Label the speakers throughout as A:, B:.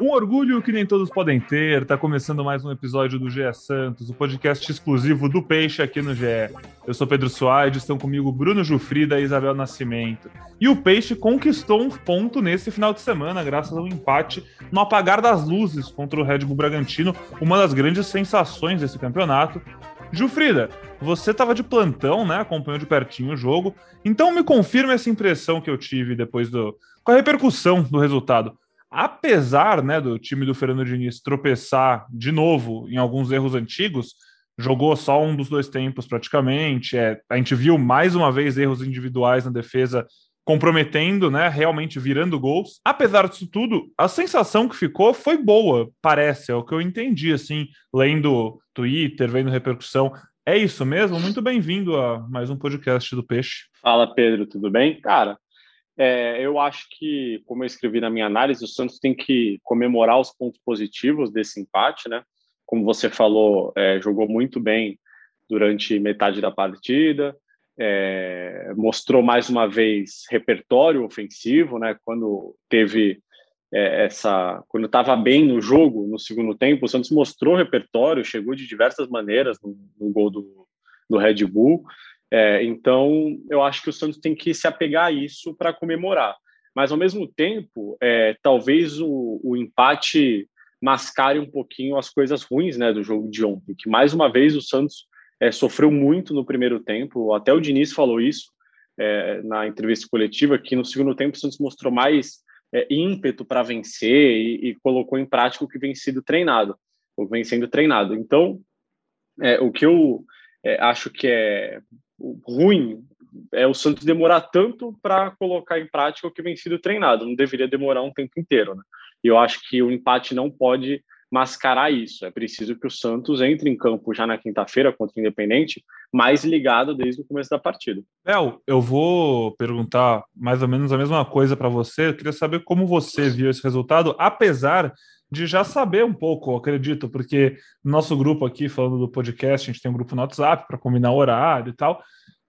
A: Um orgulho que nem todos podem ter, está começando mais um episódio do GE Santos, o podcast exclusivo do Peixe aqui no GE. Eu sou Pedro Soares, estão comigo Bruno Jufrida e Isabel Nascimento. E o Peixe conquistou um ponto nesse final de semana, graças ao empate no apagar das luzes contra o Red Bull Bragantino, uma das grandes sensações desse campeonato. Jufrida, você estava de plantão, né? Acompanhou de pertinho o jogo. Então me confirma essa impressão que eu tive depois do. com a repercussão do resultado apesar né, do time do Fernando Diniz tropeçar de novo em alguns erros antigos, jogou só um dos dois tempos praticamente. É, a gente viu mais uma vez erros individuais na defesa comprometendo, né, realmente virando gols. Apesar disso tudo, a sensação que ficou foi boa, parece, é o que eu entendi, assim, lendo Twitter, vendo repercussão. É isso mesmo? Muito bem-vindo a mais um podcast do Peixe.
B: Fala, Pedro, tudo bem? Cara, é, eu acho que, como eu escrevi na minha análise, o Santos tem que comemorar os pontos positivos desse empate, né? Como você falou, é, jogou muito bem durante metade da partida, é, mostrou mais uma vez repertório ofensivo, né? Quando teve é, essa, quando estava bem no jogo no segundo tempo, o Santos mostrou repertório, chegou de diversas maneiras no, no gol do, do Red Bull. É, então, eu acho que o Santos tem que se apegar a isso para comemorar. Mas, ao mesmo tempo, é, talvez o, o, empate mascare um pouquinho as coisas ruins né, do jogo de ontem, que mais uma vez o Santos é, sofreu muito no primeiro tempo, até o Diniz falou isso é, na entrevista coletiva, que no segundo tempo o Santos mostrou mais é, ímpeto para vencer e, e, colocou em prática o que vem sido treinado, o que vem sendo treinado. Então, é, o que eu acho que é ruim é o Santos demorar tanto para colocar em prática o que vem sido treinado. Não deveria demorar um tempo inteiro. Né? E eu acho que o empate não pode mascarar isso. É preciso que o Santos entre em campo já na quinta-feira contra o Independente, mais ligado desde o começo da partida.
A: Bel, eu vou perguntar mais ou menos a mesma coisa para você. Eu queria saber como você viu esse resultado, apesar de já saber um pouco, acredito, porque no nosso grupo aqui, falando do podcast, a gente tem um grupo no WhatsApp para combinar horário e tal.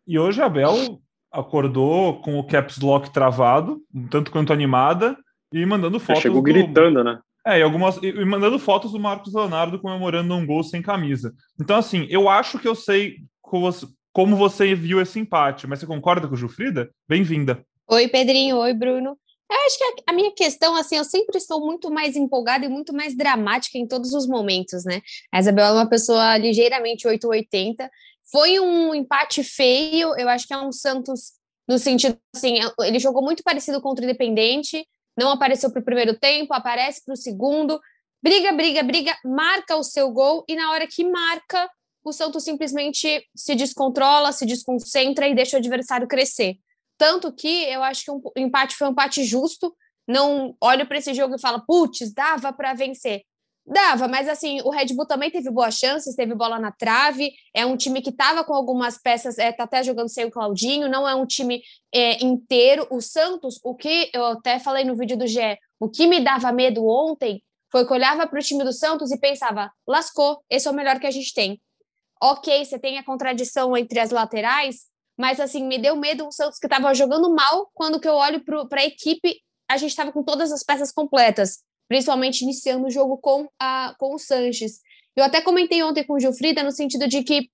A: E hoje a Bel acordou com o caps lock travado, tanto quanto animada, e mandando fotos.
B: chegou do... gritando, né?
A: É, e, algumas, e mandando fotos do Marcos Leonardo comemorando um gol sem camisa. Então, assim, eu acho que eu sei como você viu esse empate, mas você concorda com o Jufrida? Bem-vinda.
C: Oi, Pedrinho. Oi, Bruno. Eu acho que a, minha questão, assim, eu sempre estou muito mais empolgada e muito mais dramática em todos os momentos, né? A Isabel é uma pessoa ligeiramente 880. Foi um empate feio, eu acho que é um Santos no sentido, assim, ele jogou muito parecido contra o Independente, não apareceu para o primeiro tempo, aparece para o segundo, briga, briga, briga, marca o seu gol e na hora que marca, o Santos simplesmente se descontrola, se desconcentra e deixa o adversário crescer. Tanto que eu acho que o um empate foi um empate justo. Não olho para esse jogo e falo, putz, dava para vencer. Dava, mas assim, o Red Bull também teve boas chances, teve bola na trave. É um time que estava com algumas peças, é, tá até jogando sem o Claudinho, não é um time é, inteiro. O Santos, o que eu até falei no vídeo do GE, o que me dava medo ontem foi que eu olhava para o time do Santos e pensava: lascou, esse é o melhor que a gente tem. Ok, você tem a contradição entre as laterais, mas assim, me deu medo o Santos que estava jogando mal, quando que eu olho para a equipe, a gente estava com todas as peças completas, principalmente iniciando o jogo com, a, com o Sanches. Eu até comentei ontem com o Gilfrida no sentido de que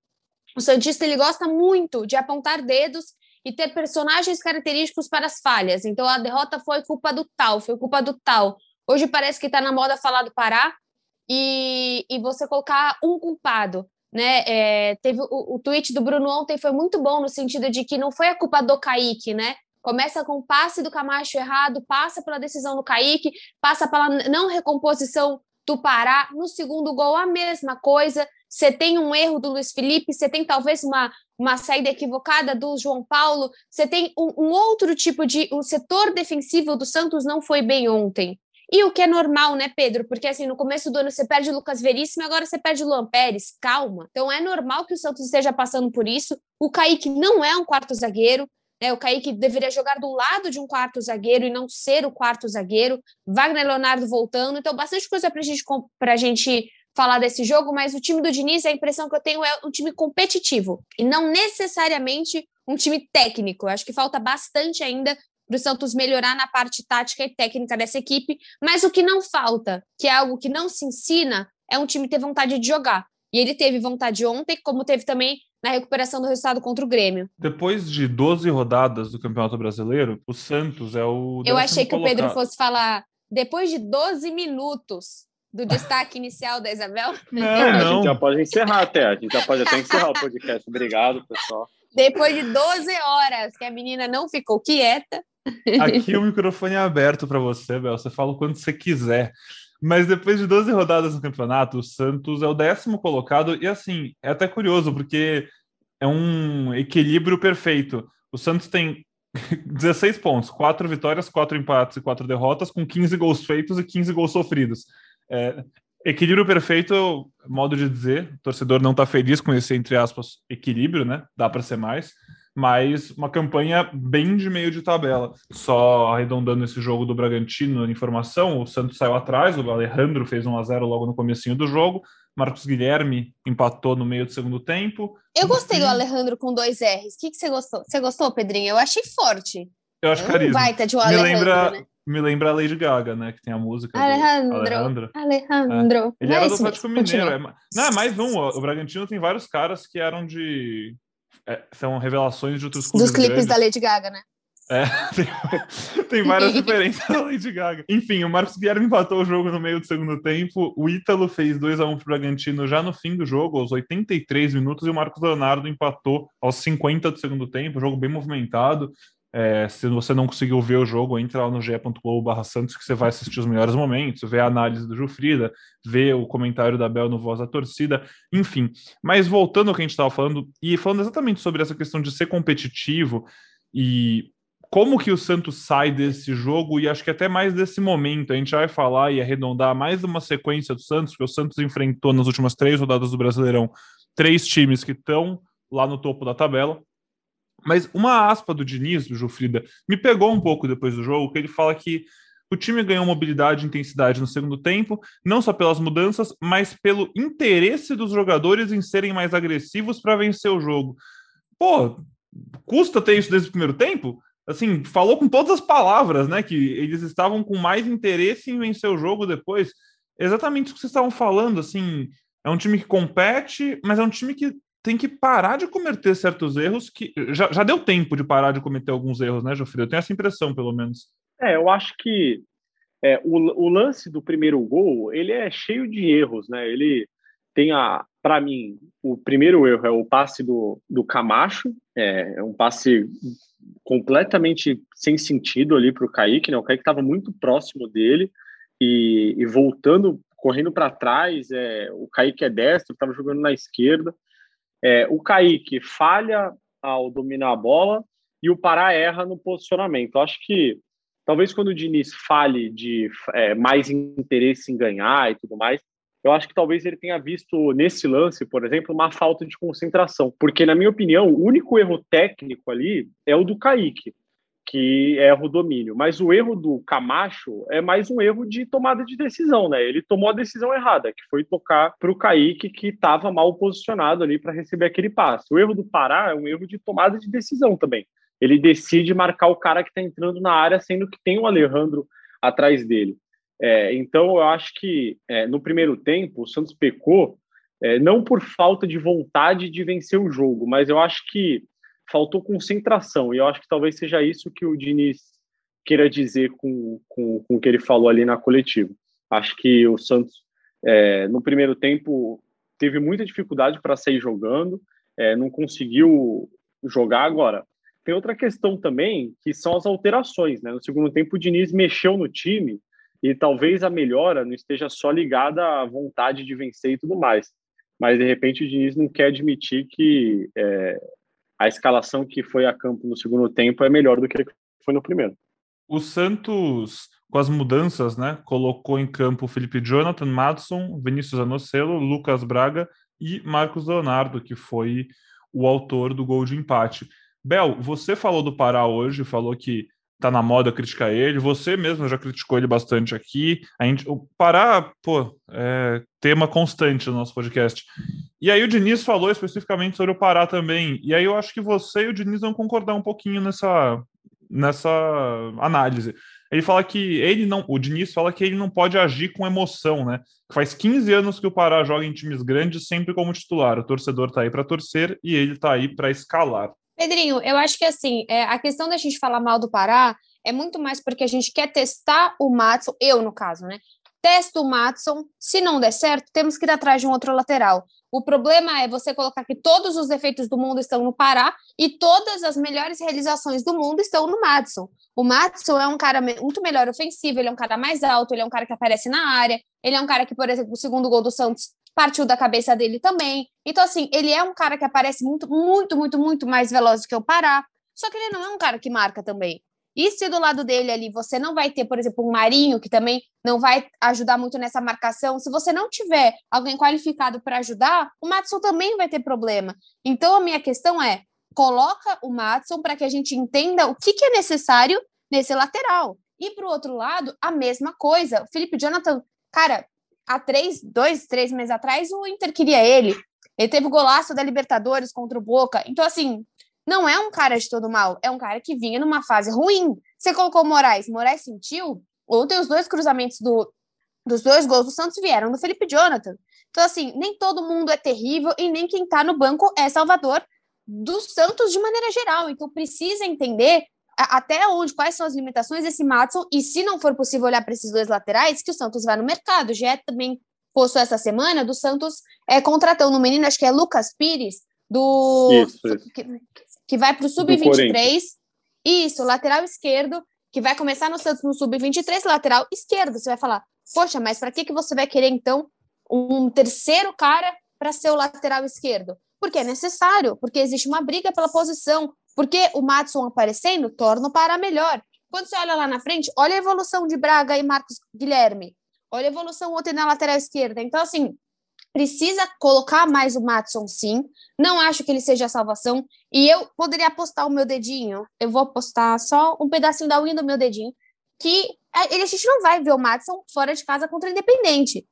C: o Santista ele gosta muito de apontar dedos e ter personagens característicos para as falhas. Então a derrota foi culpa do tal, foi culpa do tal. Hoje parece que está na moda falar do Pará e, e você colocar um culpado né? É, teve o, o tweet do Bruno ontem foi muito bom no sentido de que não foi a culpa do Kaique, né? Começa com o passe do Camacho errado, passa pela decisão do Kaique, passa pela não recomposição do Pará. No segundo gol, a mesma coisa. Você tem um erro do Luiz Felipe, você tem talvez uma, uma saída equivocada do João Paulo, você tem um, um outro tipo de. O setor defensivo do Santos não foi bem ontem. E o que é normal, né, Pedro? Porque assim, no começo do ano você perde o Lucas Veríssimo, agora você perde o Luan Pérez. Calma. Então é normal que o Santos esteja passando por isso. O Kaique não é um quarto zagueiro. Né? O Kaique deveria jogar do lado de um quarto zagueiro e não ser o quarto zagueiro. Wagner Leonardo voltando. Então, bastante coisa para gente, a gente falar desse jogo, mas o time do Diniz, a impressão que eu tenho é um time competitivo e não necessariamente um time técnico. Eu acho que falta bastante ainda para o Santos melhorar na parte tática e técnica dessa equipe, mas o que não falta, que é algo que não se ensina, é um time ter vontade de jogar. E ele teve vontade ontem, como teve também na recuperação do resultado contra o Grêmio.
A: Depois de 12 rodadas do Campeonato Brasileiro, o Santos é o.
C: Eu achei que colocado. o Pedro fosse falar depois de 12 minutos do destaque inicial da Isabel.
B: Não, não. A gente já pode encerrar até. A gente já pode até encerrar o podcast. Obrigado, pessoal.
C: Depois de 12 horas que a menina não ficou quieta.
A: Aqui o microfone é aberto para você, Bel. Você fala o quanto você quiser. Mas depois de 12 rodadas no campeonato, o Santos é o décimo colocado. E assim, é até curioso, porque é um equilíbrio perfeito. O Santos tem 16 pontos, 4 vitórias, 4 empates e 4 derrotas, com 15 gols feitos e 15 gols sofridos. É, equilíbrio perfeito, modo de dizer. O torcedor não está feliz com esse, entre aspas, equilíbrio, né? Dá para ser mais mas uma campanha bem de meio de tabela. Só arredondando esse jogo do Bragantino, informação, o Santos saiu atrás, o Alejandro fez 1 a 0 logo no comecinho do jogo, Marcos Guilherme empatou no meio do segundo tempo.
C: Eu gostei do Alejandro com dois R's. O que, que você gostou? Você gostou, Pedrinho? Eu achei forte.
A: Eu acho carisma. Um baita de um me Alejandro, lembra, né? Me lembra a Lady Gaga, né? Que tem a música.
C: Alejandro. Alejandro. Alejandro. É.
A: Ele era do Atlético Mineiro. É, não, é mais um. O Bragantino tem vários caras que eram de é, são revelações de outros.
C: Dos clipes grandes. da Lady Gaga, né?
A: É, tem, tem várias referências da Lady Gaga. Enfim, o Marcos Guilherme empatou o jogo no meio do segundo tempo. O Ítalo fez 2 a 1 pro Bragantino já no fim do jogo, aos 83 minutos, e o Marcos Leonardo empatou aos 50 do segundo tempo. Jogo bem movimentado. É, se você não conseguiu ver o jogo, entra lá no ge.globo Santos que você vai assistir os melhores momentos, ver a análise do Jufrida, ver o comentário da Bel no Voz da Torcida, enfim. Mas voltando ao que a gente estava falando, e falando exatamente sobre essa questão de ser competitivo e como que o Santos sai desse jogo, e acho que até mais desse momento, a gente vai falar e arredondar mais uma sequência do Santos, que o Santos enfrentou nas últimas três rodadas do Brasileirão três times que estão lá no topo da tabela, mas uma aspa do Diniz, do Jufrida, me pegou um pouco depois do jogo, que ele fala que o time ganhou mobilidade e intensidade no segundo tempo, não só pelas mudanças, mas pelo interesse dos jogadores em serem mais agressivos para vencer o jogo. Pô, custa ter isso desde o primeiro tempo? Assim, falou com todas as palavras, né? Que eles estavam com mais interesse em vencer o jogo depois. Exatamente o que vocês estavam falando, assim. É um time que compete, mas é um time que tem que parar de cometer certos erros que já, já deu tempo de parar de cometer alguns erros, né, Jofre? Eu tenho essa impressão, pelo menos.
B: É, eu acho que é, o, o lance do primeiro gol ele é cheio de erros, né? Ele tem a, para mim, o primeiro erro é o passe do, do Camacho, é, é um passe completamente sem sentido ali para o Kaique, né? O Kaique estava muito próximo dele e, e voltando, correndo para trás, é, o Kaique é destro, estava jogando na esquerda. É, o Kaique falha ao dominar a bola e o Pará erra no posicionamento. Eu acho que talvez quando o Diniz fale de é, mais interesse em ganhar e tudo mais, eu acho que talvez ele tenha visto nesse lance, por exemplo, uma falta de concentração. Porque, na minha opinião, o único erro técnico ali é o do Kaique que erra o domínio. Mas o erro do Camacho é mais um erro de tomada de decisão, né? Ele tomou a decisão errada, que foi tocar para o Kaique, que estava mal posicionado ali para receber aquele passe. O erro do Pará é um erro de tomada de decisão também. Ele decide marcar o cara que está entrando na área, sendo que tem o Alejandro atrás dele. É, então, eu acho que é, no primeiro tempo, o Santos pecou, é, não por falta de vontade de vencer o jogo, mas eu acho que faltou concentração. E eu acho que talvez seja isso que o Diniz queira dizer com, com, com o que ele falou ali na coletiva. Acho que o Santos, é, no primeiro tempo, teve muita dificuldade para sair jogando, é, não conseguiu jogar. Agora, tem outra questão também, que são as alterações. Né? No segundo tempo, o Diniz mexeu no time e talvez a melhora não esteja só ligada à vontade de vencer e tudo mais. Mas, de repente, o Diniz não quer admitir que é, a escalação que foi a campo no segundo tempo é melhor do que foi no primeiro.
A: O Santos, com as mudanças, né, colocou em campo Felipe Jonathan, Madison, Vinícius Anocelo, Lucas Braga e Marcos Leonardo, que foi o autor do gol de empate. Bel, você falou do Pará hoje, falou que tá na moda criticar ele. Você mesmo já criticou ele bastante aqui. A gente, o Pará, pô, é tema constante no nosso podcast. E aí o Diniz falou especificamente sobre o Pará também. E aí eu acho que você e o Diniz vão concordar um pouquinho nessa, nessa análise. Ele fala que ele não, o Diniz fala que ele não pode agir com emoção, né? Faz 15 anos que o Pará joga em times grandes sempre como titular. O torcedor tá aí para torcer e ele tá aí para escalar.
C: Pedrinho, eu acho que assim, é, a questão da gente falar mal do Pará é muito mais porque a gente quer testar o Matson, eu no caso, né? Testa o Matson, se não der certo, temos que ir atrás de um outro lateral. O problema é você colocar que todos os defeitos do mundo estão no Pará e todas as melhores realizações do mundo estão no Matson. O Matson é um cara muito melhor ofensivo, ele é um cara mais alto, ele é um cara que aparece na área, ele é um cara que, por exemplo, o segundo gol do Santos partiu da cabeça dele também. Então, assim, ele é um cara que aparece muito, muito, muito, muito mais veloz do que o Pará. Só que ele não é um cara que marca também. E se do lado dele ali você não vai ter, por exemplo, um Marinho, que também não vai ajudar muito nessa marcação, se você não tiver alguém qualificado para ajudar, o Matson também vai ter problema. Então, a minha questão é: coloca o Matson para que a gente entenda o que, que é necessário nesse lateral. E para o outro lado, a mesma coisa. O Felipe Jonathan, cara, há três, dois, três meses atrás, o Inter queria ele. Ele teve o golaço da Libertadores contra o Boca. Então, assim, não é um cara de todo mal, é um cara que vinha numa fase ruim. Você colocou o Moraes, Moraes sentiu. Ontem os dois cruzamentos do, dos dois gols do Santos vieram do Felipe Jonathan. Então, assim, nem todo mundo é terrível e nem quem tá no banco é salvador do Santos de maneira geral. Então, precisa entender até onde, quais são as limitações desse Matson, e se não for possível olhar para esses dois laterais, que o Santos vai no mercado. Já é também postou essa semana do Santos é, contratando um menino, acho que é Lucas Pires, do isso, isso. Que, vai para o Sub-23. Isso, lateral esquerdo, que vai começar no Santos no Sub-23, lateral esquerdo. Você vai falar, poxa, mas para que, que você vai querer, então, um terceiro cara para ser o lateral esquerdo? Porque é necessário, porque existe uma briga pela posição, porque o Matson aparecendo torna o Pará melhor. Quando você olha lá na frente, olha a evolução de Braga e Marcos Guilherme. Olha a evolução ontem na lateral esquerda. Então, assim, precisa colocar mais o Matson, sim. Não acho que ele seja a salvação. E eu poderia apostar o meu dedinho. Eu vou apostar só um pedacinho da unha do meu dedinho. Que a gente não vai ver o Matson fora de casa contra o Independente.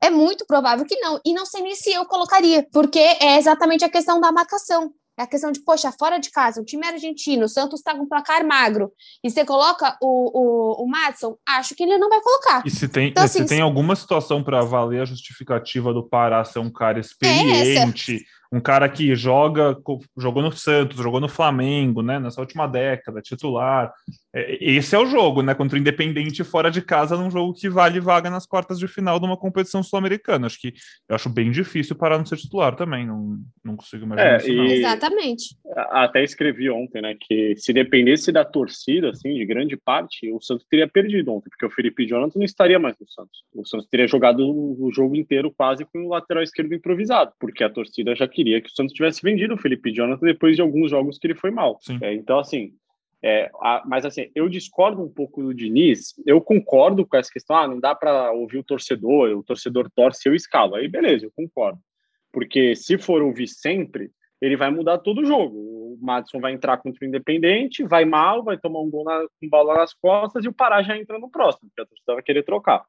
C: É muito provável que não. E não sei nem se eu colocaria, porque é exatamente a questão da marcação. É a questão de, poxa, fora de casa, o time argentino, o Santos está com um placar magro, e você coloca o, o, o Madison, acho que ele não vai colocar.
A: E se tem, então, assim, se tem alguma situação para valer a justificativa do Pará ser um cara é experiente, é um cara que joga, jogou no Santos, jogou no Flamengo, né, nessa última década, titular. É, esse é o jogo, né, contra o Independente fora de casa, num jogo que vale vaga nas quartas de final de uma competição sul-americana. Acho que eu acho bem difícil parar no ser titular também, não, não consigo imaginar é, isso,
C: não. Exatamente.
B: Até escrevi ontem, né, que se dependesse da torcida, assim, de grande parte, o Santos teria perdido ontem, porque o Felipe Jonathan não estaria mais no Santos. O Santos teria jogado o jogo inteiro quase com o lateral esquerdo improvisado, porque a torcida já queria que o Santos tivesse vendido o Felipe Jonathan depois de alguns jogos que ele foi mal. É, então, assim, é, a, mas assim, eu discordo um pouco do Diniz. Eu concordo com essa questão. Ah, não dá para ouvir o torcedor, o torcedor torce, eu escalo. Aí, beleza, eu concordo. Porque se for ouvir sempre, ele vai mudar todo o jogo. O Madison vai entrar contra o Independente, vai mal, vai tomar um gol na, com bola nas costas e o Pará já entra no próximo, porque a torcida vai querer trocar.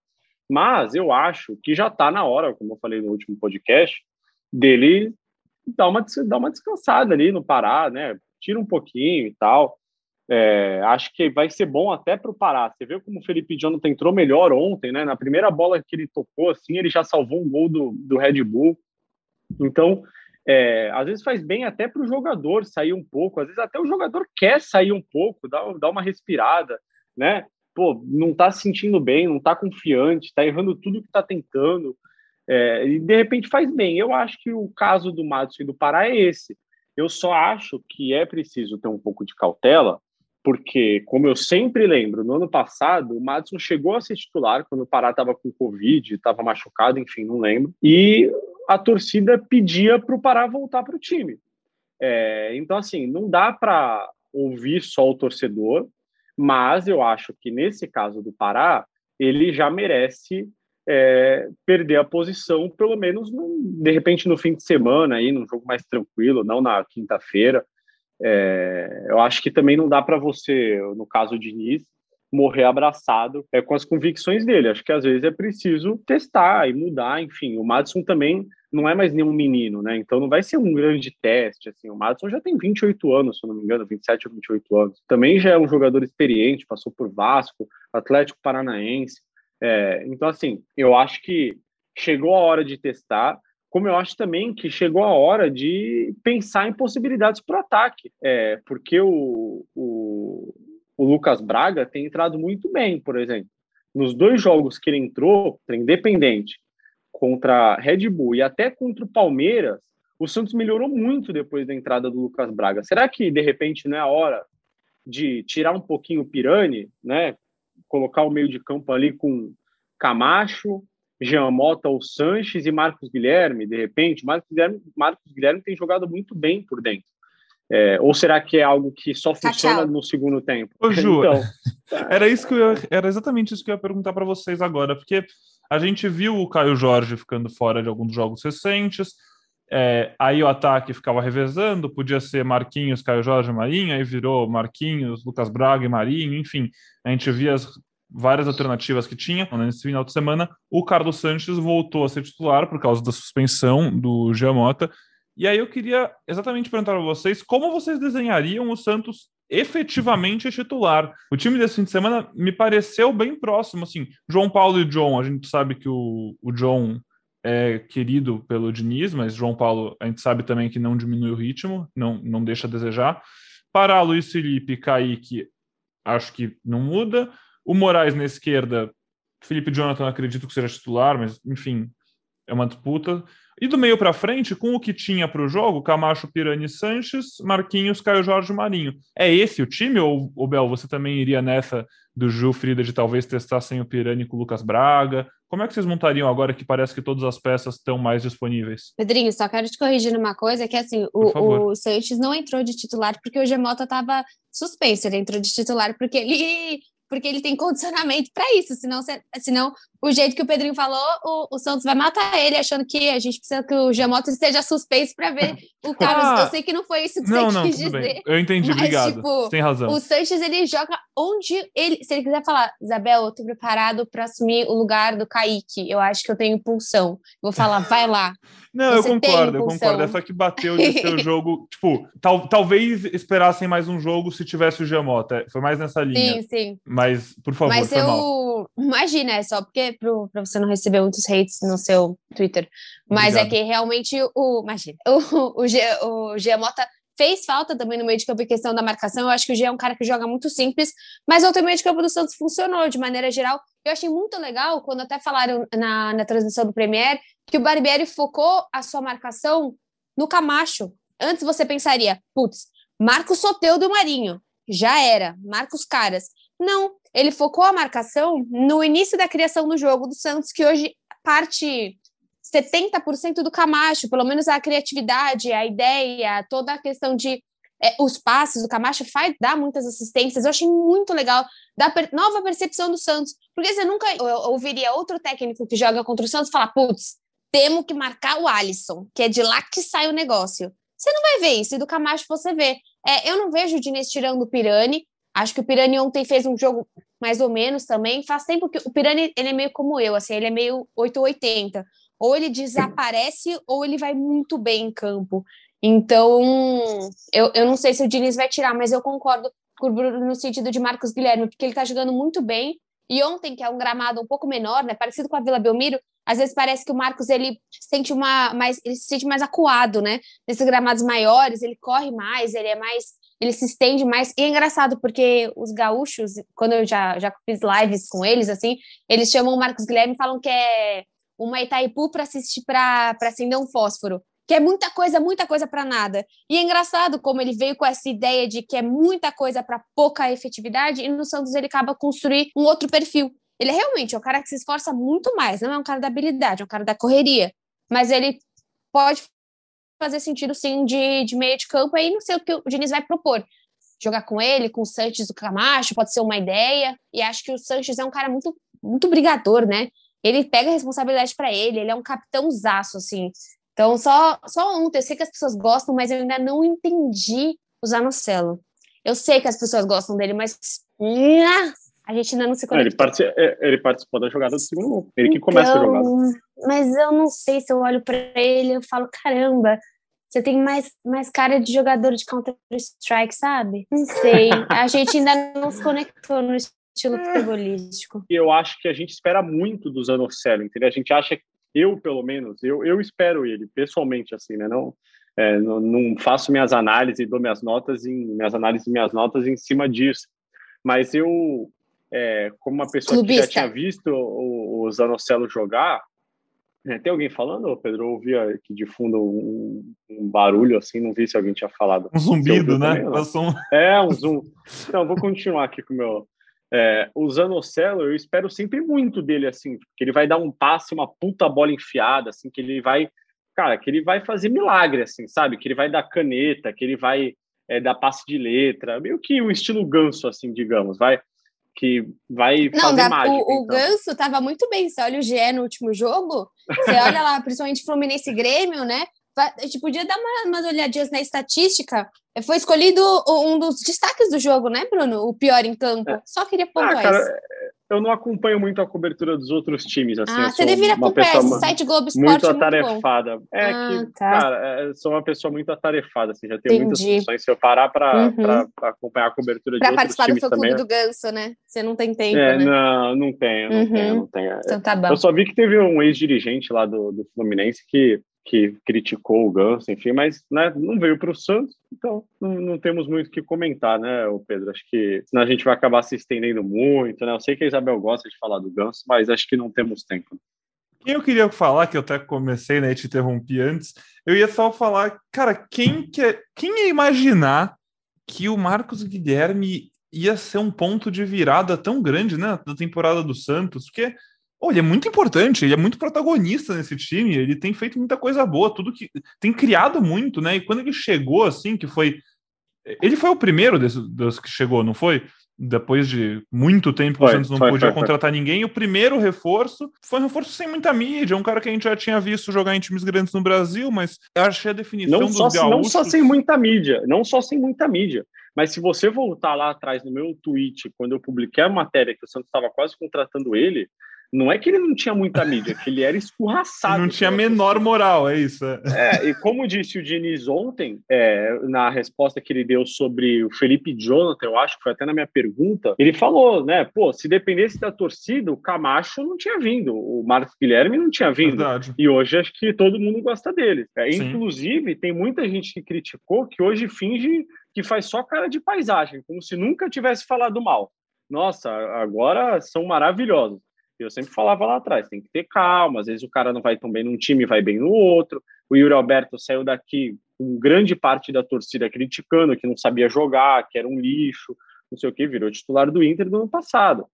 B: Mas eu acho que já está na hora, como eu falei no último podcast, dele dar uma, dar uma descansada ali no Pará, né? Tira um pouquinho e tal. É, acho que vai ser bom até para o Pará. Você viu como o Felipe Jonathan entrou melhor ontem, né? Na primeira bola que ele tocou, assim, ele já salvou um gol do, do Red Bull. Então, é, às vezes faz bem até para o jogador sair um pouco. Às vezes até o jogador quer sair um pouco, dar, dar uma respirada, né? Pô, não está se sentindo bem, não está confiante, está errando tudo que está tentando. É, e de repente faz bem. Eu acho que o caso do Madison e do Pará é esse. Eu só acho que é preciso ter um pouco de cautela, porque, como eu sempre lembro, no ano passado, o Madison chegou a ser titular quando o Pará estava com Covid, estava machucado, enfim, não lembro. E a torcida pedia para o Pará voltar para o time. É, então, assim, não dá para ouvir só o torcedor, mas eu acho que nesse caso do Pará, ele já merece é, perder a posição, pelo menos, no, de repente, no fim de semana, aí, num jogo mais tranquilo, não na quinta-feira. É, eu acho que também não dá para você, no caso de Diniz, morrer abraçado é, com as convicções dele. Acho que às vezes é preciso testar e mudar. Enfim, o Madison também não é mais nenhum menino, né? Então não vai ser um grande teste. Assim, o Madison já tem 28 anos, se eu não me engano, 27 ou 28 anos. Também já é um jogador experiente, passou por Vasco, Atlético Paranaense. É, então, assim, eu acho que chegou a hora de testar como eu acho também que chegou a hora de pensar em possibilidades para o ataque, é, porque o, o, o, Lucas Braga tem entrado muito bem, por exemplo. Nos dois jogos que ele entrou, independente, contra Red Bull e até contra o Palmeiras, o Santos melhorou muito depois da entrada do Lucas Braga. Será que, de repente, não é a hora de tirar um pouquinho o Pirani, né? colocar o meio de campo ali com Camacho, Jean Mota ou Sanches e Marcos Guilherme, de repente, Marcos Guilherme, Marcos Guilherme tem jogado muito bem por dentro. É, ou será que é algo que só funciona no segundo tempo?
A: Ô, Ju, então, era isso que eu, era exatamente isso que eu ia perguntar para vocês agora, porque a gente viu o Caio Jorge ficando fora de alguns jogos recentes, é, aí o ataque ficava revezando, podia ser Marquinhos, Caio Jorge, Marinho, aí virou Marquinhos, Lucas Braga e Marinho, enfim, a gente via as várias alternativas que tinha. Nesse final de semana, o Carlos Sanches voltou a ser titular por causa da suspensão do Giamota. E aí eu queria exatamente perguntar para vocês como vocês desenhariam o Santos efetivamente titular. O time desse fim de semana me pareceu bem próximo, assim, João Paulo e John, a gente sabe que o, o John é querido pelo Diniz, mas João Paulo a gente sabe também que não diminui o ritmo, não, não deixa a desejar. Para Luiz Felipe Kaique, acho que não muda. O Moraes na esquerda, Felipe Jonathan acredito que seja titular, mas enfim, é uma disputa. E do meio para frente, com o que tinha para o jogo, Camacho, Pirani Sanches, Marquinhos, Caio Jorge Marinho. É esse o time? Ou, ou Bel, você também iria nessa do Ju Frida de talvez testar sem o Pirani com o Lucas Braga? Como é que vocês montariam agora que parece que todas as peças estão mais disponíveis?
C: Pedrinho, só quero te corrigir numa coisa, que assim, o, o Sanches não entrou de titular porque o Gemota estava suspenso, ele entrou de titular porque ele porque ele tem condicionamento para isso, senão, senão o jeito que o Pedrinho falou, o, o, Santos vai matar ele, achando que a gente precisa que o Giamotto esteja suspenso para ver o Carlos. Ah, eu sei que não foi isso que não, você não, quis dizer. Bem.
A: Eu entendi, mas, obrigado. Tipo, tem razão.
C: O Sanches, ele joga onde ele. Se ele quiser falar, Isabel, eu tô preparado para assumir o lugar do Kaique, eu acho que eu tenho pulsão. Vou falar, vai lá.
A: Não, eu concordo, eu concordo. Essa que bateu de seu jogo. Tipo, tal, talvez esperassem mais um jogo se tivesse o Giamotto. É, foi mais nessa linha.
C: Sim, sim.
A: Mas, por favor,
C: Mas eu. Mal. Imagina, é só porque para você não receber muitos hates no seu Twitter. Mas é Obrigado. é que realmente o. Imagina, o, o, G, o Giamota fez falta também no meio de campo em questão da marcação. Eu acho que o G é um cara que joga muito simples, mas o meio de campo do Santos funcionou de maneira geral. Eu achei muito legal quando até falaram na, na transmissão do Premier que o Barbieri focou a sua marcação no Camacho. Antes você pensaria, putz, Marcos Soteudo do Marinho, já era, Marcos Caras. Não, ele focou a marcação no início da criação do jogo do Santos, que hoje parte 70% do Camacho, pelo menos a criatividade, a ideia, toda a questão de é, os passes, o Camacho faz dar muitas assistências. Eu achei muito legal da per nova percepção do Santos, porque você nunca ouviria outro técnico que joga contra o Santos falar, putz, temos que marcar o Alisson, que é de lá que sai o negócio. Você não vai ver isso, e do Camacho você vê. É, eu não vejo o Diniz tirando o Pirani, Acho que o Pirani ontem fez um jogo mais ou menos também. Faz tempo que o Pirani ele é meio como eu, assim, ele é meio 880. Ou ele desaparece ou ele vai muito bem em campo. Então, eu, eu não sei se o Diniz vai tirar, mas eu concordo com o Bruno no sentido de Marcos Guilherme, porque ele tá jogando muito bem. E ontem, que é um gramado um pouco menor, né, parecido com a Vila Belmiro, às vezes parece que o Marcos ele sente uma mais, ele se sente mais acuado, né? Nesses gramados maiores, ele corre mais, ele é mais ele se estende mais. E é engraçado, porque os gaúchos, quando eu já, já fiz lives com eles, assim, eles chamam o Marcos Guilherme e falam que é uma Itaipu para assistir para acender um fósforo. Que é muita coisa, muita coisa para nada. E é engraçado como ele veio com essa ideia de que é muita coisa para pouca efetividade, e no Santos ele acaba construir um outro perfil. Ele é realmente um cara que se esforça muito mais, não é um cara da habilidade, é um cara da correria. Mas ele pode fazer sentido, sim, de, de meio de campo. Aí não sei o que o Diniz vai propor. Jogar com ele, com o Sanches do Camacho, pode ser uma ideia. E acho que o Sanches é um cara muito, muito brigador, né? Ele pega a responsabilidade para ele, ele é um capitãozaço, assim. Então, só, só ontem, eu sei que as pessoas gostam, mas eu ainda não entendi o Zanocelo. Eu sei que as pessoas gostam dele, mas a gente ainda não se conectou.
B: Ele, participou, é, ele participou da jogada do segundo gol. Ele que então, começa a jogada.
C: Mas eu não sei se eu olho para ele eu falo, caramba, você tem mais, mais cara de jogador de Counter-Strike, sabe? Não sei. A gente ainda não se conectou no estilo é. futebolístico.
B: E eu acho que a gente espera muito do Zanocelo, entendeu? A gente acha, eu pelo menos, eu, eu espero ele, pessoalmente, assim, né? Não, é, não, não, faço minhas análises e dou minhas notas em minhas análises e minhas notas em cima disso. Mas eu, é, como uma pessoa Clubista. que já tinha visto o, o Zanocelo jogar, é, tem alguém falando, Pedro? Eu ouvi aqui de fundo um, um, barulho assim, não vi se alguém tinha falado.
A: Um zumbido, né?
B: Também, É, um zoom. Não, vou continuar aqui com o meu. É, o Zanocelo, eu espero sempre muito dele, assim, que ele vai dar um passe, uma puta bola enfiada, assim, que ele vai, cara, que ele vai fazer milagre, assim, sabe? Que ele vai dar caneta, que ele vai é, dar passe de letra, meio que o estilo ganso, assim, digamos, vai que vai não, fazer dá, mágica.
C: O, então. o Ganso estava muito bem. Você olha o GE no último jogo, você olha lá, principalmente Fluminense e Grêmio, né? A gente podia dar uma, umas olhadinhas na estatística. Foi escolhido um dos destaques do jogo, né, Bruno? O pior em campo. É. Só queria pontuar ah, cara, isso
B: eu não acompanho muito a cobertura dos outros times. Assim,
C: ah, você deveria acompanhar esse site Globo Esporte.
B: Muito atarefada. Muito é ah, que, tá. cara, é, sou uma pessoa muito atarefada, assim, já tenho Entendi. muitas funções. Se eu parar para uhum. acompanhar a cobertura pra de outros times também... Para participar do
C: fã-clube do Ganso, né? Você não tem tempo,
B: é,
C: né?
B: Não, não tenho, não uhum. tenho, não tenho.
C: Então tá bom.
B: Eu só vi que teve um ex-dirigente lá do, do Fluminense que que criticou o Ganso, enfim, mas né, não veio para o Santos, então não, não, temos muito o que comentar, né, o Pedro? Acho que senão a gente vai acabar se estendendo muito, né? Eu sei que a Isabel gosta de falar do Ganso, mas acho que não temos tempo.
A: Eu queria falar, que eu até comecei, né, te interrompi antes, eu ia só falar, cara, quem, que, é, quem ia imaginar que o Marcos Guilherme ia ser um ponto de virada tão grande, né, da temporada do Santos, porque Oh, ele é muito importante, ele é muito protagonista nesse time, ele tem feito muita coisa boa, tudo que tem criado muito, né? E quando ele chegou, assim, que foi. Ele foi o primeiro desses, dos que chegou, não foi? Depois de muito tempo que o Santos não foi, podia foi, contratar foi. ninguém, o primeiro reforço foi um reforço sem muita mídia, um cara que a gente já tinha visto jogar em times grandes no Brasil, mas eu achei a definição
B: não dos só, gaúchos... Não só sem muita mídia, não só sem muita mídia, mas se você voltar lá atrás no meu tweet, quando eu publiquei a matéria que o Santos estava quase contratando ele, não é que ele não tinha muita mídia, que ele era escorraçado.
A: Não tinha menor moral, é isso. É.
B: é, e como disse o Diniz ontem, é, na resposta que ele deu sobre o Felipe Jonathan, eu acho que foi até na minha pergunta, ele falou, né, pô, se dependesse da torcida, o Camacho não tinha vindo, o Marcos Guilherme não tinha vindo. Verdade. E hoje acho que todo mundo gosta dele. É, inclusive, tem muita gente que criticou que hoje finge que faz só cara de paisagem, como se nunca tivesse falado mal. Nossa, agora são maravilhosos. Eu sempre falava lá atrás, tem que ter calma, às vezes o cara não vai tão bem num time, vai bem no outro. O Yuri Alberto saiu daqui com grande parte da torcida criticando que não sabia jogar, que era um lixo, não sei o que, virou titular do Inter do ano passado.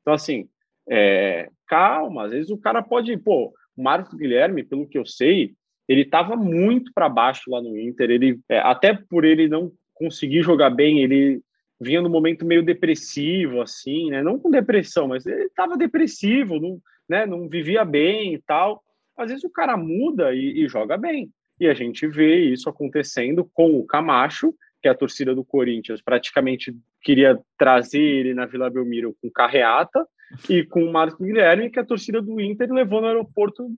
B: Então, assim, é, calma, às vezes o cara pode, pô, o Marcos Guilherme, pelo que eu sei, ele estava muito para baixo lá no Inter, ele, é, até por ele não conseguir jogar bem, ele vinha num momento meio depressivo, assim, né? Não com depressão, mas ele estava depressivo, não, né? não vivia bem e tal. Às vezes o cara muda e, e, joga bem. E a gente vê isso acontecendo com o Camacho, que a torcida do Corinthians praticamente queria trazer ele na Vila Belmiro com carreata, e com o Marcos Guilherme, que a torcida do Inter levou no aeroporto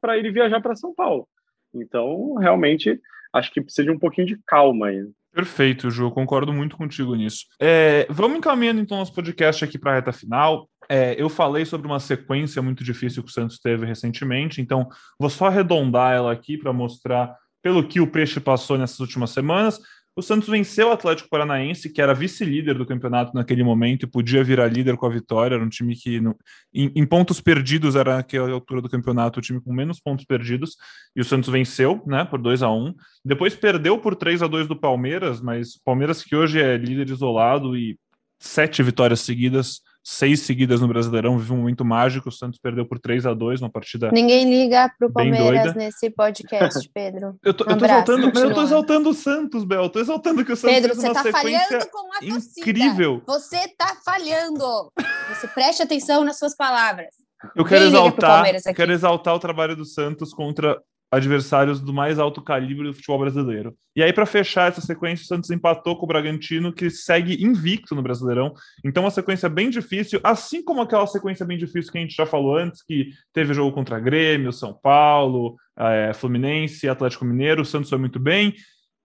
B: para ele viajar para São Paulo. Então, realmente, acho que precisa de um pouquinho de calma aí.
A: Perfeito, Ju, concordo muito contigo nisso. É, vamos encaminhando então nosso podcast aqui para a reta final. É, eu falei sobre uma sequência muito difícil que o Santos teve recentemente, então vou só arredondar ela aqui para mostrar pelo que o Peixe passou nessas últimas semanas. O Santos venceu o Atlético Paranaense, que era vice-líder do campeonato naquele momento e podia virar líder com a vitória. Era um time que, no, em, em, pontos perdidos, era naquela altura do campeonato o time com menos pontos perdidos. E o Santos venceu, né, por 2 a 1 Depois perdeu por 3 a 2 do Palmeiras, mas Palmeiras, que hoje é líder isolado e sete vitórias seguidas seis seguidas no Brasileirão, vive um momento mágico. O Santos perdeu por 3 a 2 uma partida.
C: Ninguém liga pro Palmeiras nesse podcast, Pedro.
A: eu, tô, um eu, tô exaltando, eu tô exaltando o Santos, Bel. Eu tô exaltando que o Santos
C: Pedro,
A: fez uma
C: você
A: tá falhando
C: com a
A: incrível.
C: Você tá falhando. Você preste atenção nas suas palavras.
A: Eu quero exaltar, quero exaltar o trabalho do Santos contra adversários do mais alto calibre do futebol brasileiro. E aí, para fechar essa sequência, o Santos empatou com o Bragantino, que segue invicto no Brasileirão. Então, uma sequência bem difícil, assim como aquela sequência bem difícil que a gente já falou antes, que teve jogo contra Grêmio, São Paulo, é, Fluminense, Atlético Mineiro. O Santos foi muito bem.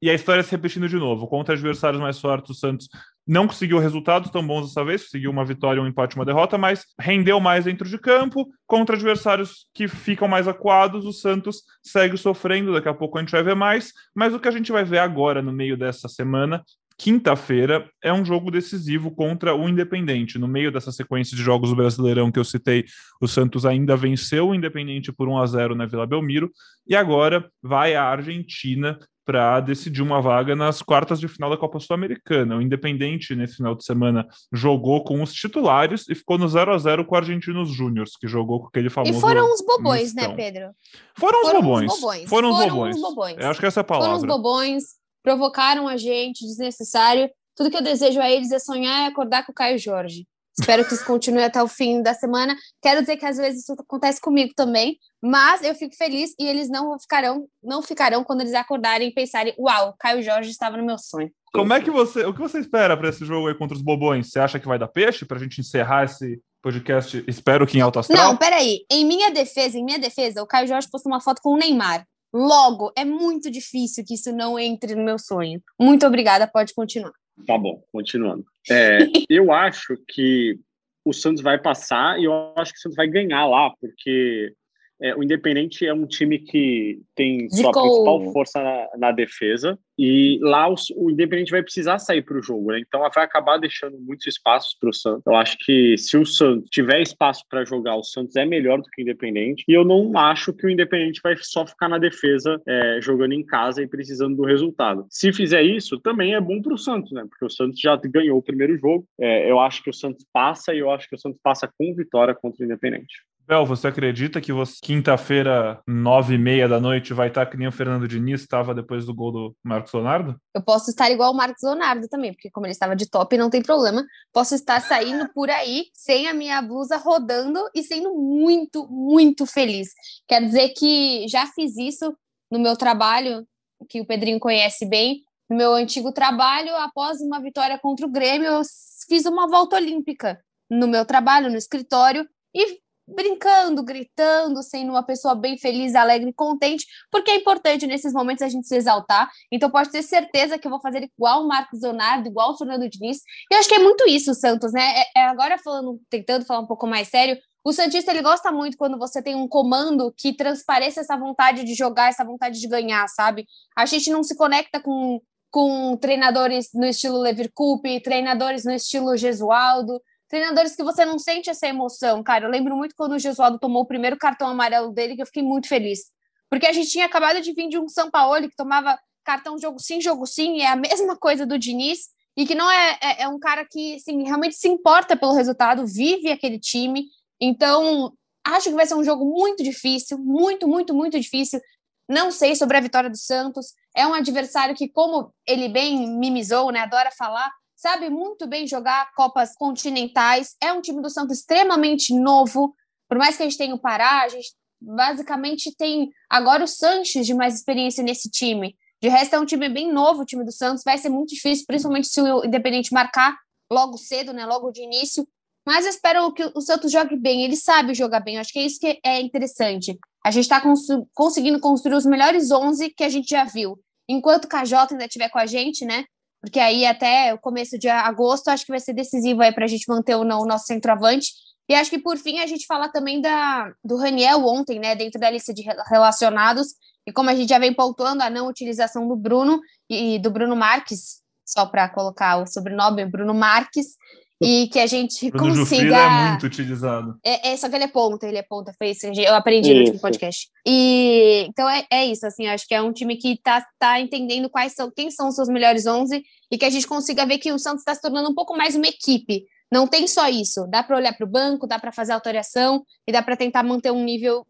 A: E a história se repetindo de novo. Contra adversários mais fortes, o Santos não conseguiu resultados tão bons dessa vez, conseguiu uma vitória, um empate, uma derrota, mas rendeu mais dentro de campo. Contra adversários que ficam mais acuados, o Santos segue sofrendo. Daqui a pouco a gente vai ver mais. Mas o que a gente vai ver agora, no meio dessa semana, quinta-feira é um jogo decisivo contra o Independente. No meio dessa sequência de jogos do Brasileirão que eu citei, o Santos ainda venceu o Independente por 1 a 0 na Vila Belmiro e agora vai à Argentina para decidir uma vaga nas quartas de final da Copa Sul-Americana. O Independente, nesse final de semana, jogou com os titulares e ficou no 0 a 0 com o Argentinos Júniors, que jogou com aquele famoso.
C: E foram os bobões, né, mistão. né, Pedro?
A: Foram, os bobões. bobões. Foram, os bobões. bobões. Eu acho que essa é a palavra.
C: Foram os bobões, provocaram a gente, desnecessário. Tudo que eu desejo a eles é sonhar e acordar com o Caio Jorge. Espero que isso continue até o fim da semana. Quero dizer que às vezes isso acontece comigo também, mas eu fico feliz e eles não ficarão, não ficarão quando eles acordarem e pensarem: "Uau, Caio Jorge estava no meu sonho".
A: Como é que você, o que você espera para esse jogo aí contra os Bobões? Você acha que vai dar peixe para a gente encerrar esse podcast? Espero que em alto astral.
C: Não, peraí. Em minha defesa, em minha defesa, o Caio Jorge postou uma foto com o Neymar. Logo, é muito difícil que isso não entre no meu sonho. Muito obrigada, pode continuar.
B: Tá bom, continuando. É, eu acho que o Santos vai passar e eu acho que o Santos vai ganhar lá, porque é, o Independente é um time que tem sua principal força na, na defesa e lá o, o Independente vai precisar sair para o jogo, né? Então vai acabar deixando muitos espaços para o Santos. Eu acho que se o Santos tiver espaço para jogar, o Santos é melhor do que o Independente. E eu não acho que o Independente vai só ficar na defesa é, jogando em casa e precisando do resultado. Se fizer isso, também é bom para o Santos, né? Porque o Santos já ganhou o primeiro jogo. É, eu acho que o Santos passa e eu acho que o Santos passa com vitória contra o Independente.
A: Bel, você acredita que você, quinta-feira, nove e meia da noite, vai estar que nem o Fernando Diniz estava depois do gol do Marcos Leonardo?
C: Eu posso estar igual o Marcos Leonardo também, porque como ele estava de top, não tem problema. Posso estar saindo por aí sem a minha blusa rodando e sendo muito, muito feliz. Quer dizer que já fiz isso no meu trabalho, que o Pedrinho conhece bem. No meu antigo trabalho, após uma vitória contra o Grêmio, eu fiz uma volta olímpica no meu trabalho, no escritório, e brincando, gritando, sendo uma pessoa bem feliz, alegre, contente, porque é importante nesses momentos a gente se exaltar. Então pode ter certeza que eu vou fazer igual o Marcos Leonardo, igual o Fernando Diniz. E eu acho que é muito isso, Santos, né? É, é, agora falando, tentando falar um pouco mais sério, o Santista ele gosta muito quando você tem um comando que transpareça essa vontade de jogar, essa vontade de ganhar, sabe? A gente não se conecta com, com treinadores no estilo Levir Coupe, treinadores no estilo Gesualdo, treinadores que você não sente essa emoção, cara. Eu lembro muito quando o Gesualdo tomou o primeiro cartão amarelo dele, que eu fiquei muito feliz. Porque a gente tinha acabado de vir de um São Paulo que tomava cartão jogo sim, jogo sim, é a mesma coisa do Diniz, e que não é, é, é um cara que assim, realmente se importa pelo resultado, vive aquele time. Então, acho que vai ser um jogo muito difícil, muito, muito, muito difícil. Não sei sobre a vitória do Santos. É um adversário que, como ele bem mimizou, né, adora falar, sabe muito bem jogar Copas continentais. É um time do Santos extremamente novo. Por mais que a gente tenha o Pará, a gente basicamente tem agora o Sanches de mais experiência nesse time. De resto, é um time bem novo, o time do Santos. Vai ser muito difícil, principalmente se o Independente marcar logo cedo, né? Logo de início. Mas eu espero que o Santos jogue bem. Ele sabe jogar bem. Eu acho que é isso que é interessante. A gente está cons conseguindo construir os melhores 11 que a gente já viu. Enquanto o KJ ainda estiver com a gente, né? Porque aí até o começo de agosto acho que vai ser decisivo aí para a gente manter o, o nosso centroavante. E acho que por fim a gente fala também da, do Raniel ontem, né, dentro da lista de relacionados, e como a gente já vem pontuando a não utilização do Bruno e do Bruno Marques, só para colocar o sobrenome, Bruno Marques, e que a gente Bruno consiga.
A: é muito utilizado.
C: É, é, só que ele é ponta, ele é ponta, foi isso. Eu aprendi isso. no último podcast. E então é, é isso, assim, acho que é um time que tá, tá entendendo quais são, quem são os seus melhores 11 e que a gente consiga ver que o Santos está se tornando um pouco mais uma equipe. Não tem só isso, dá para olhar para o banco, dá para fazer alteração e dá para tentar manter um nível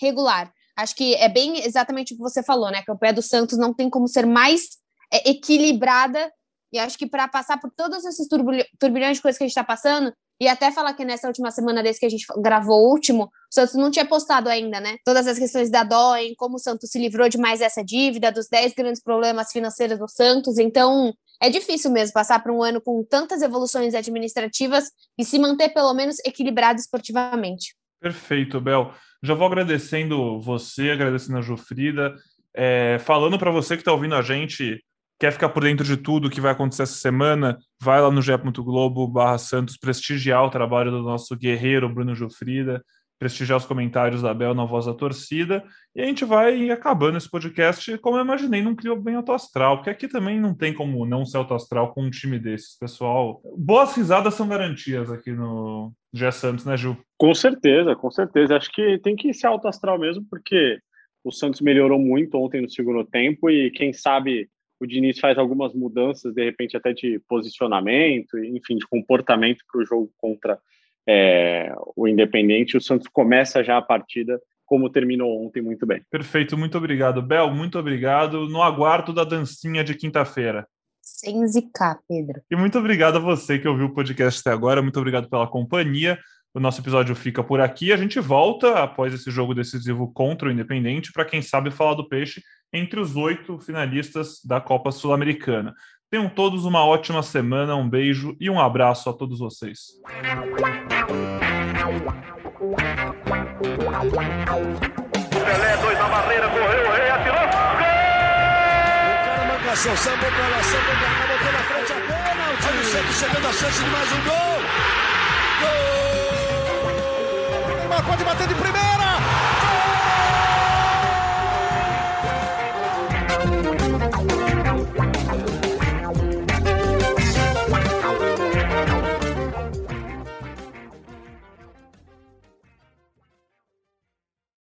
C: regular. Acho que é bem exatamente o que você falou, né? A campanha do Santos não tem como ser mais é, equilibrada e acho que para passar por todos esses turbilhões de coisas que a gente está passando, E até falar que nessa última semana, desde que a gente gravou o último, o Santos não tinha postado ainda, né? Todas as questões da dó, em como o Santos se livrou de mais essa dívida, dos 10 grandes problemas financeiros do Santos. Então, é difícil mesmo passar por um ano com tantas evoluções administrativas e se manter pelo menos equilibrado esportivamente.
A: Perfeito, Bel. Já vou agradecendo você, agradecendo a Jufrida, é, falando para você que está ouvindo a gente, quer ficar por dentro de tudo que vai acontecer essa semana, vai lá no ge.globo barra Santos prestigiar o trabalho do nosso guerreiro Bruno Jufrida prestigiar os comentários da Bel na voz da torcida. E a gente vai acabando esse podcast, como eu imaginei, num clima bem autoastral, porque aqui também não tem como não ser autoastral com um time desses, pessoal. Boas risadas são garantias aqui no Gé Santos, né, Ju?
B: Com certeza, com certeza. Acho que tem que ser autoastral mesmo, porque o Santos melhorou muito ontem no segundo tempo e quem sabe o Diniz faz algumas mudanças, de repente até de posicionamento, enfim, de comportamento para o jogo contra é, o Independente. O Santos começa já a partida como terminou ontem muito bem.
A: Perfeito, muito obrigado, Bel, muito obrigado. No aguardo da dancinha de quinta-feira.
C: Sem zicar, Pedro.
A: E muito obrigado a você que ouviu o podcast até agora, muito obrigado pela companhia. O nosso episódio fica por aqui. A gente volta após esse jogo decisivo contra o Independente para quem sabe falar do Peixe entre os oito finalistas da Copa Sul-Americana. Tenham todos uma ótima semana, um beijo e um abraço a todos vocês.
D: Pelé, dois na barreira, correu, o rei atirou. Gol!
E: O cara marcação, sambou pra lá, sambou pra cá, botou na frente a bola. O time sempre chegando a chance de mais um gol. Gol! Neymar pode bater de primeira.